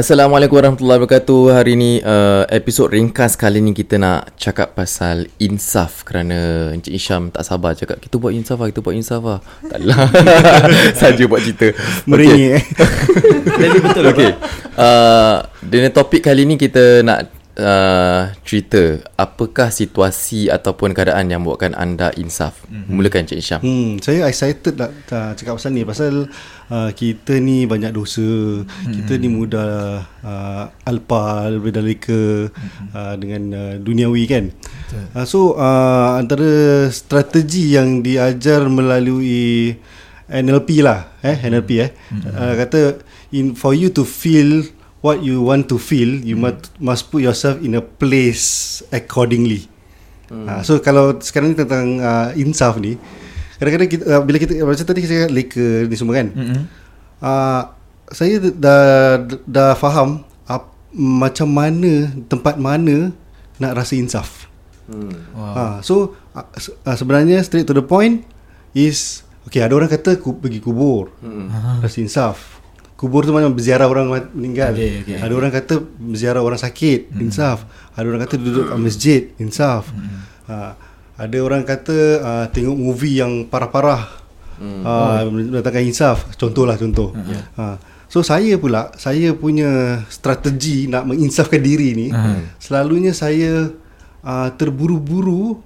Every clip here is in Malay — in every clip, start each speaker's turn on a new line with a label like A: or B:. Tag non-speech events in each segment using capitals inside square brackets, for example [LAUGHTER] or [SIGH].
A: Assalamualaikum warahmatullahi wabarakatuh. Hari ni uh, episod ringkas kali ni kita nak cakap pasal insaf kerana Encik Isham tak sabar cakap kita buat insaf lah, kita buat insaf lah. Taklah. [LAUGHS] Saja buat cerita.
B: Meringik eh. [LAUGHS]
A: Jadi betul okey. Uh, dengan topik kali ni kita nak uh, cerita apakah situasi ataupun keadaan yang buatkan anda insaf. Mm-hmm. Mulakan Encik Isham.
B: Hmm, saya excited nak uh, cakap pasal ni pasal uh, kita ni banyak dosa. Hmm. Kita ni mudah uh, alpa lebih dari ke uh, dengan uh, duniawi kan. Uh, so uh, antara strategi yang diajar melalui NLP lah, eh NLP eh. Uh, kata in for you to feel what you want to feel, you must must put yourself in a place accordingly. Uh, so kalau sekarang ni tentang uh, insaf ni, kadang-kadang kita uh, bila kita macam tadi saya cakap leka ni semua kan.
C: Mm-hmm.
B: Uh, saya dah dah faham uh, macam mana tempat mana nak rasa insaf.
A: Hmm.
C: Wow.
B: Ha, so uh, se- uh, sebenarnya straight to the point is okay ada orang kata ku, pergi kubur. Hmm. Rasa insaf. Kubur tu mana berziarah orang meninggal.
C: Okay, okay,
B: ada orang kata berziarah orang sakit, hmm. insaf. Ada orang kata duduk kat masjid, insaf. Hmm. Ha, ada orang kata uh, tengok movie yang parah-parah. Hmm. Uh, mendatangkan insaf. Contohlah contoh. Hmm. Ha. So saya pula saya punya strategi nak menginsafkan diri ni
C: Hmm.
B: selalunya saya uh, terburu-buru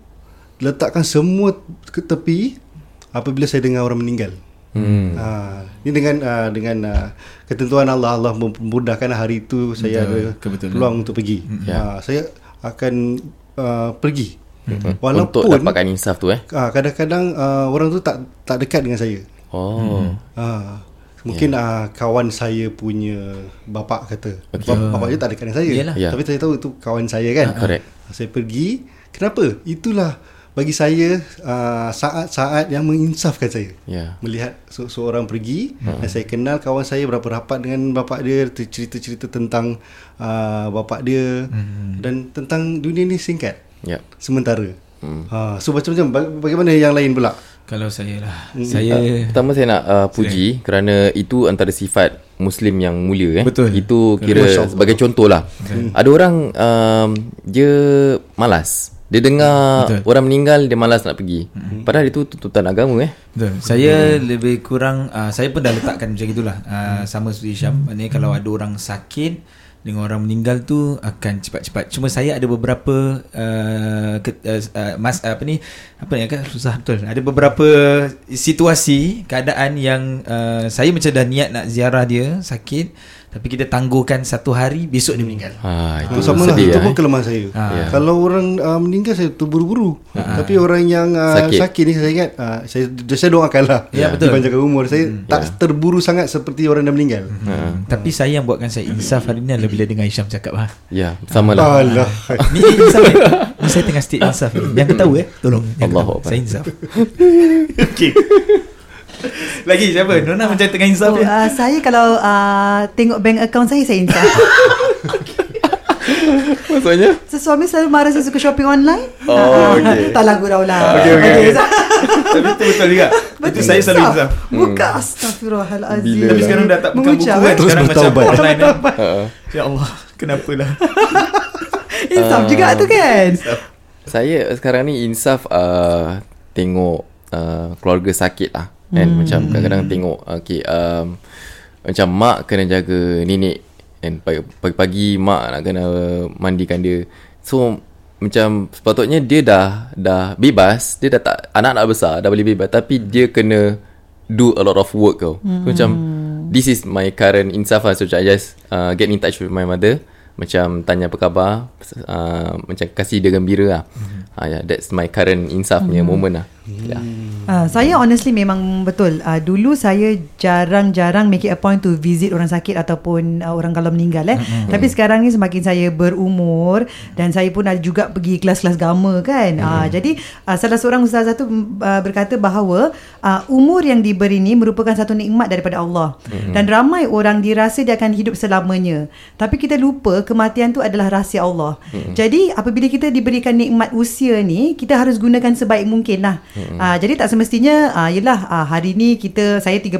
B: letakkan semua ke tepi apabila saya dengar orang meninggal.
A: Hmm.
B: Ha, ni dengan uh, dengan uh, ketentuan Allah Allah memudahkan hari itu saya
C: Betul,
B: ada
C: kebetulan.
B: peluang untuk pergi.
A: Ya.
B: Ha, saya akan uh, pergi.
A: Untuk
B: Walaupun
A: dapatkan insaf tu eh.
B: uh, kadang-kadang uh, orang tu tak tak dekat dengan saya.
A: Oh.
B: Ha, mungkin yeah. uh, kawan saya punya bapa kata. Okay. Bapa dia tak dekat dengan saya.
C: Yalah.
A: Ya.
B: Tapi saya tahu itu kawan saya kan.
A: Correct.
B: Saya pergi. Kenapa? Itulah bagi saya uh, saat-saat yang menginsafkan saya.
A: Ya.
B: Melihat se- seorang pergi hmm. dan saya kenal kawan saya berapa rapat dengan bapak dia cerita-cerita tentang uh, bapak dia hmm. dan tentang dunia ni singkat
A: Ya.
B: sementara. Hmm. Ha, so macam-macam Ba- bagaimana yang lain pula?
C: Kalau saya lah
B: Hmm.
C: Saya
A: Uh, pertama saya nak uh, puji kerana itu antara sifat Muslim yang mulia eh.
C: Betul.
A: Itu kira
B: Allah.
A: sebagai contoh lah. Ada orang um, dia malas. Dia dengar
C: Betul.
A: orang meninggal dia malas nak pergi. Padahal itu tuntutan agama eh.
C: Betul Saya lebih kurang uh, Saya pun dah letakkan macam itulah uh, Sama seperti Syam Maknanya kalau ada orang sakit dengan orang meninggal tu akan cepat-cepat. Cuma saya ada beberapa uh, ke, uh, mas uh, apa ni apa ni kan susah betul. Ada beberapa situasi keadaan yang uh, saya macam dah niat nak ziarah dia sakit tapi kita tangguhkan satu hari besok dia meninggal.
A: Ha itu
B: Itu sama lah Itu
A: lah,
B: pun
A: eh.
B: kelemahan saya
C: Ha.
A: Ya.
B: Kalau orang uh, meninggal Saya terburu-buru Tapi orang yang uh,
A: Sakit.
B: sakit. ni Saya ingat uh, saya, saya doakan lah
C: Ya, betul.
B: Dipanjangkan umur Saya tak terburu sangat Seperti orang dah meninggal
C: Hmm. Tapi saya yang buatkan saya insaf hari ni adalah bila dengar Hisham cakap.
A: Ya, sama lah.
B: Allah
C: Ni insaf eh? Ni saya tengah state insaf ni. Yang ketahu eh Tolong.
A: Akbar.
C: Saya insaf [LAUGHS] Okay [LAUGHS] Lagi siapa? Nona macam tengah insaf
D: Oh, uh, saya kalau uh, tengok bank account saya saya insaf. [LAUGHS]
A: Maksudnya?
D: so, suami selalu marah saya suka shopping online.
A: Oh, okey.
D: tak lah gurau lah.
C: Okey, okey, okey.
D: so- [LAUGHS]
C: Tapi itu betul juga Itu saya selalu insaf
D: Buka astagfirullahalazim.
A: Bila
C: Tapi sekarang dah tak bukan buku kan?
B: Terus
C: Sekarang macam online kan
A: Ha.
C: Ya Allah Kenapa lah
D: Insaf juga tu kan.
A: Saya sekarang ni insaf uh, tengok uh, keluarga sakit lah kan hmm. macam kadang-kadang tengok okay, um, macam mak kena jaga nenek. Kan Pagi- pagi-pagi mak nak kena mandikan dia. So macam sepatutnya dia dah dah bebas. Dia dah tak anak nak besar dah boleh bebas. Tapi dia kena do a lot of work tau. So, macam this is my current insaf lah. So I just uh, get in touch with my mother. Macam tanya apa khabar. Uh, macam kasih dia gembira lah. Mm-hmm. uh, yeah, that's my current insaf punya moment lah. Yeah.
D: Uh, saya honestly memang betul. Uh, dulu saya jarang-jarang make it a point to visit orang sakit ataupun uh, orang kalau meninggal eh. Mm-hmm. Tapi sekarang ni semakin saya berumur dan saya pun ada juga pergi kelas-kelas agama kan. Mm-hmm. Uh, jadi uh, salah seorang ustazah tu uh, berkata bahawa uh, umur yang diberi ni merupakan satu nikmat daripada Allah. Mm-hmm. Dan ramai orang dirasa dia akan hidup selamanya. Tapi kita lupa kematian tu adalah rahsia Allah. Mm-hmm. Jadi apabila kita diberikan nikmat usia ni, kita harus gunakan sebaik mungkin lah. Mm-hmm. Uh, jadi tak semestinya uh, yelah uh, hari ni kita saya 35.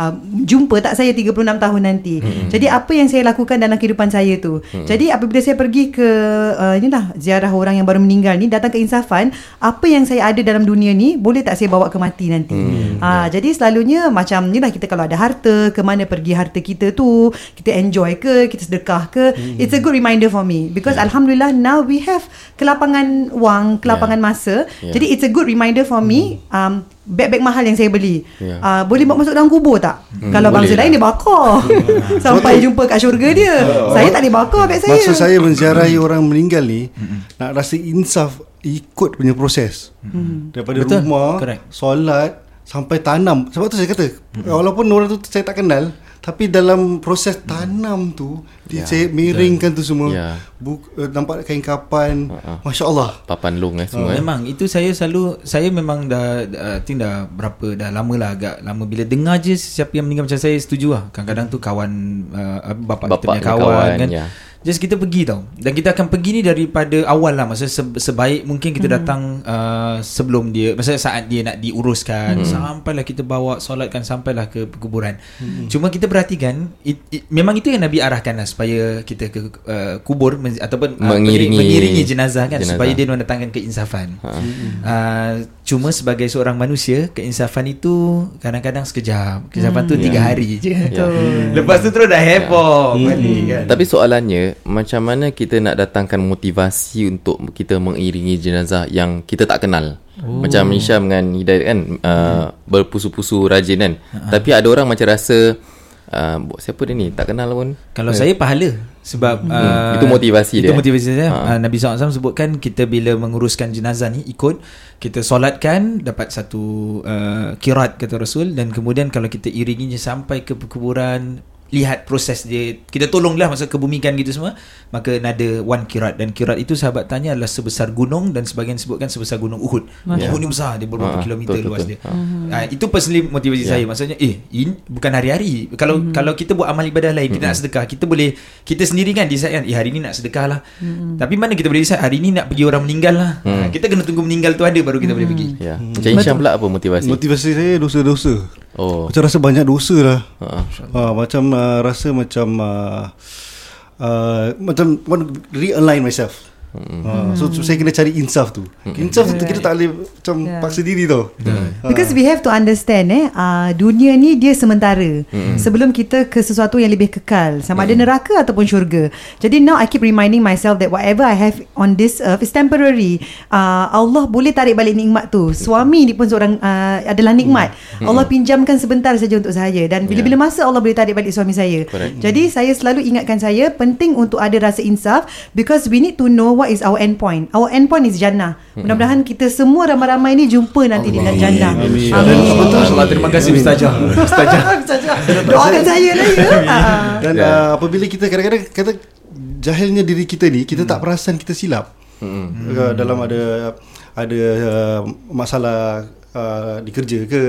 D: Uh, jumpa tak saya 36 tahun nanti. Hmm. Jadi apa yang saya lakukan dalam kehidupan saya tu. Hmm. Jadi apabila saya pergi ke uh, inilah ziarah orang yang baru meninggal ni datang ke insafan, apa yang saya ada dalam dunia ni boleh tak saya bawa ke mati nanti. Hmm. Uh, jadi selalunya macam inilah kita kalau ada harta, ke mana pergi harta kita tu, kita enjoy ke, kita sedekah ke. Hmm. It's a good reminder for me because yeah. alhamdulillah now we have kelapangan wang, kelapangan yeah. masa. Yeah. Jadi it's a good reminder for me um beg-beg mahal yang saya beli. Yeah. Uh, boleh bawa masuk dalam kubur tak? Hmm, Kalau bangsa lain dia bakar. [LAUGHS] Sampai jumpa kat syurga dia. Uh, saya tak boleh bakar beg saya.
B: Maksud saya menziarahi orang meninggal ni hmm. nak rasa insaf ikut punya proses. Hmm. Daripada Betul. rumah, Correct. solat sampai tanam. Sebab tu saya kata hmm. walaupun orang tu saya tak kenal tapi dalam proses tanam tu yeah. Dia miringkan tu semua yeah. Buk, uh, Nampak kain kapan uh-huh. Masya Allah
A: Papan long eh semua uh.
C: eh. Memang itu saya selalu Saya memang dah uh, think dah berapa Dah lama lah agak lama Bila dengar je Siapa yang meninggal macam saya Setuju lah Kadang-kadang tu kawan uh, Bapak, bapak kita punya kawan, kawan kan yeah. Just kita pergi tau Dan kita akan pergi ni daripada awal lah Maksudnya sebaik mungkin kita hmm. datang uh, Sebelum dia Maksudnya saat dia nak diuruskan hmm. Sampailah kita bawa Solatkan sampailah ke kuburan hmm. Cuma kita perhatikan it, it, Memang itu yang Nabi arahkan lah Supaya kita ke uh, kubur men, Ataupun
A: uh, mengiringi,
C: mengiringi jenazah kan jenazah. Supaya dia mendatangkan keinsafan ha. uh, Cuma sebagai seorang manusia Keinsafan itu Kadang-kadang sekejap Keinsafan hmm. tu tiga yeah. hari je yeah. [LAUGHS] Lepas tu terus dah heboh yeah.
A: hmm. kan? Tapi soalannya macam mana kita nak datangkan motivasi untuk kita mengiringi jenazah yang kita tak kenal. Oh. Macam Hisham dengan Hidayat kan uh, hmm. berpusu-pusu rajin kan. Uh-huh. Tapi ada orang macam rasa uh, siapa dia ni tak kenal pun.
C: Kalau uh. saya pahala sebab hmm. uh,
A: itu motivasi
C: itu
A: dia.
C: Itu motivasi saya. Uh. Uh, Nabi SAW sebutkan kita bila menguruskan jenazah ni ikut kita solatkan dapat satu uh, kirat kata Rasul dan kemudian kalau kita iringinya sampai ke kuburan lihat proses dia kita tolonglah masa kebumikan gitu semua maka nada one kirat dan kirat itu sahabat tanya adalah sebesar gunung dan sebagian sebutkan sebesar gunung Uhud yeah. Uhud ni besar dia beberapa ha, kilometer betul, luas betul. dia uh-huh. uh, itu personally motivasi yeah. saya maksudnya eh in, bukan hari-hari kalau uh-huh. kalau kita buat amal ibadah lain kita uh-huh. nak sedekah kita boleh kita sendiri kan decide kan eh hari ni nak sedekah lah uh-huh. tapi mana kita boleh decide hari ni nak pergi orang meninggal lah uh-huh. kita kena tunggu meninggal tu ada baru kita uh-huh. boleh pergi
A: yeah. macam Isyam pula apa motivasi
B: motivasi saya dosa-dosa Oh. Macam rasa banyak dosa lah. Ha. Ha, macam uh, rasa macam uh, uh, macam want realign myself. Hmm. Uh, so, so saya kena cari insaf tu. Hmm. Insaf tu kita tak boleh macam yeah. paksa diri tau.
D: Hmm. Because we have to understand eh uh, dunia ni dia sementara. Hmm. Sebelum kita ke sesuatu yang lebih kekal, sama hmm. ada neraka ataupun syurga. Jadi now I keep reminding myself that whatever I have on this earth is temporary. Uh, Allah boleh tarik balik nikmat tu. Suami ni pun seorang uh, adalah nikmat. Hmm. Allah pinjamkan sebentar saja untuk saya dan bila-bila masa Allah boleh tarik balik suami saya. Correct. Jadi saya selalu ingatkan saya penting untuk ada rasa insaf because we need to know what is our end point. Our end point is jannah. Mudah-mudahan kita semua ramai-ramai ni jumpa nanti Allah. di jannah. Amin.
C: Amin. Allah terima kasih Ustazah. Ustazah.
D: Doakan saya lah ya.
B: Dan ya. uh, apabila kita kadang-kadang kata jahilnya diri kita ni, kita tak perasan kita silap. Hmm. Uh, dalam ada ada uh, masalah uh, di kerja ke,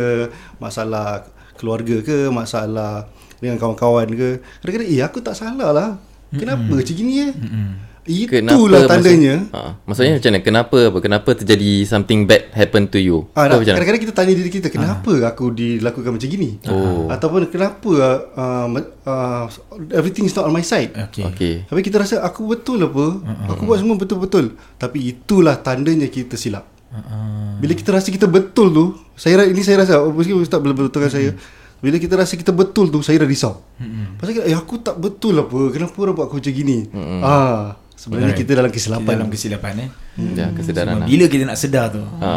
B: masalah keluarga ke, masalah dengan kawan-kawan ke. Kadang-kadang eh aku tak salah lah. Kenapa macam gini eh? Hmm. Itulah kenapa tandanya.
A: Maksud, ha, maksudnya macam mana? Kenapa apa? Kenapa terjadi something bad happen to you?
B: Ah, nah, kadang-kadang kita tanya diri kita, kenapa ha. aku dilakukan macam gini? Oh. Ataupun kenapa uh, uh, everything is not on my side? Okay. okay. Tapi kita rasa aku betul apa? Uh-huh. Aku buat semua betul-betul. Tapi itulah tandanya kita silap. Uh-huh. Bila kita rasa kita betul tu, saya ini saya rasa, oh, mungkin Ustaz belum betulkan uh-huh. saya. Bila kita rasa kita betul tu, saya dah risau. Uh-huh. Pasal eh, aku tak betul apa? Kenapa orang buat aku macam gini? Uh-huh. Ah. Sebenarnya kita dalam kesilapan
C: kita dalam kesilapan eh.
A: Hmm. Ya, kesedaran.
C: Lah. Bila kita nak sedar tu.
D: Ha.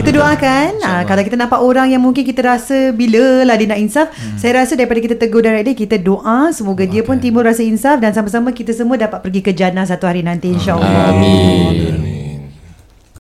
D: Kita doakan ha, kalau kita nampak orang yang mungkin kita rasa bila lah dia nak insaf, hmm. saya rasa daripada kita tegur direct dia, kita doa semoga okay. dia pun timbul rasa insaf dan sama-sama kita semua dapat pergi ke jannah satu hari nanti insya-Allah.
A: Amin.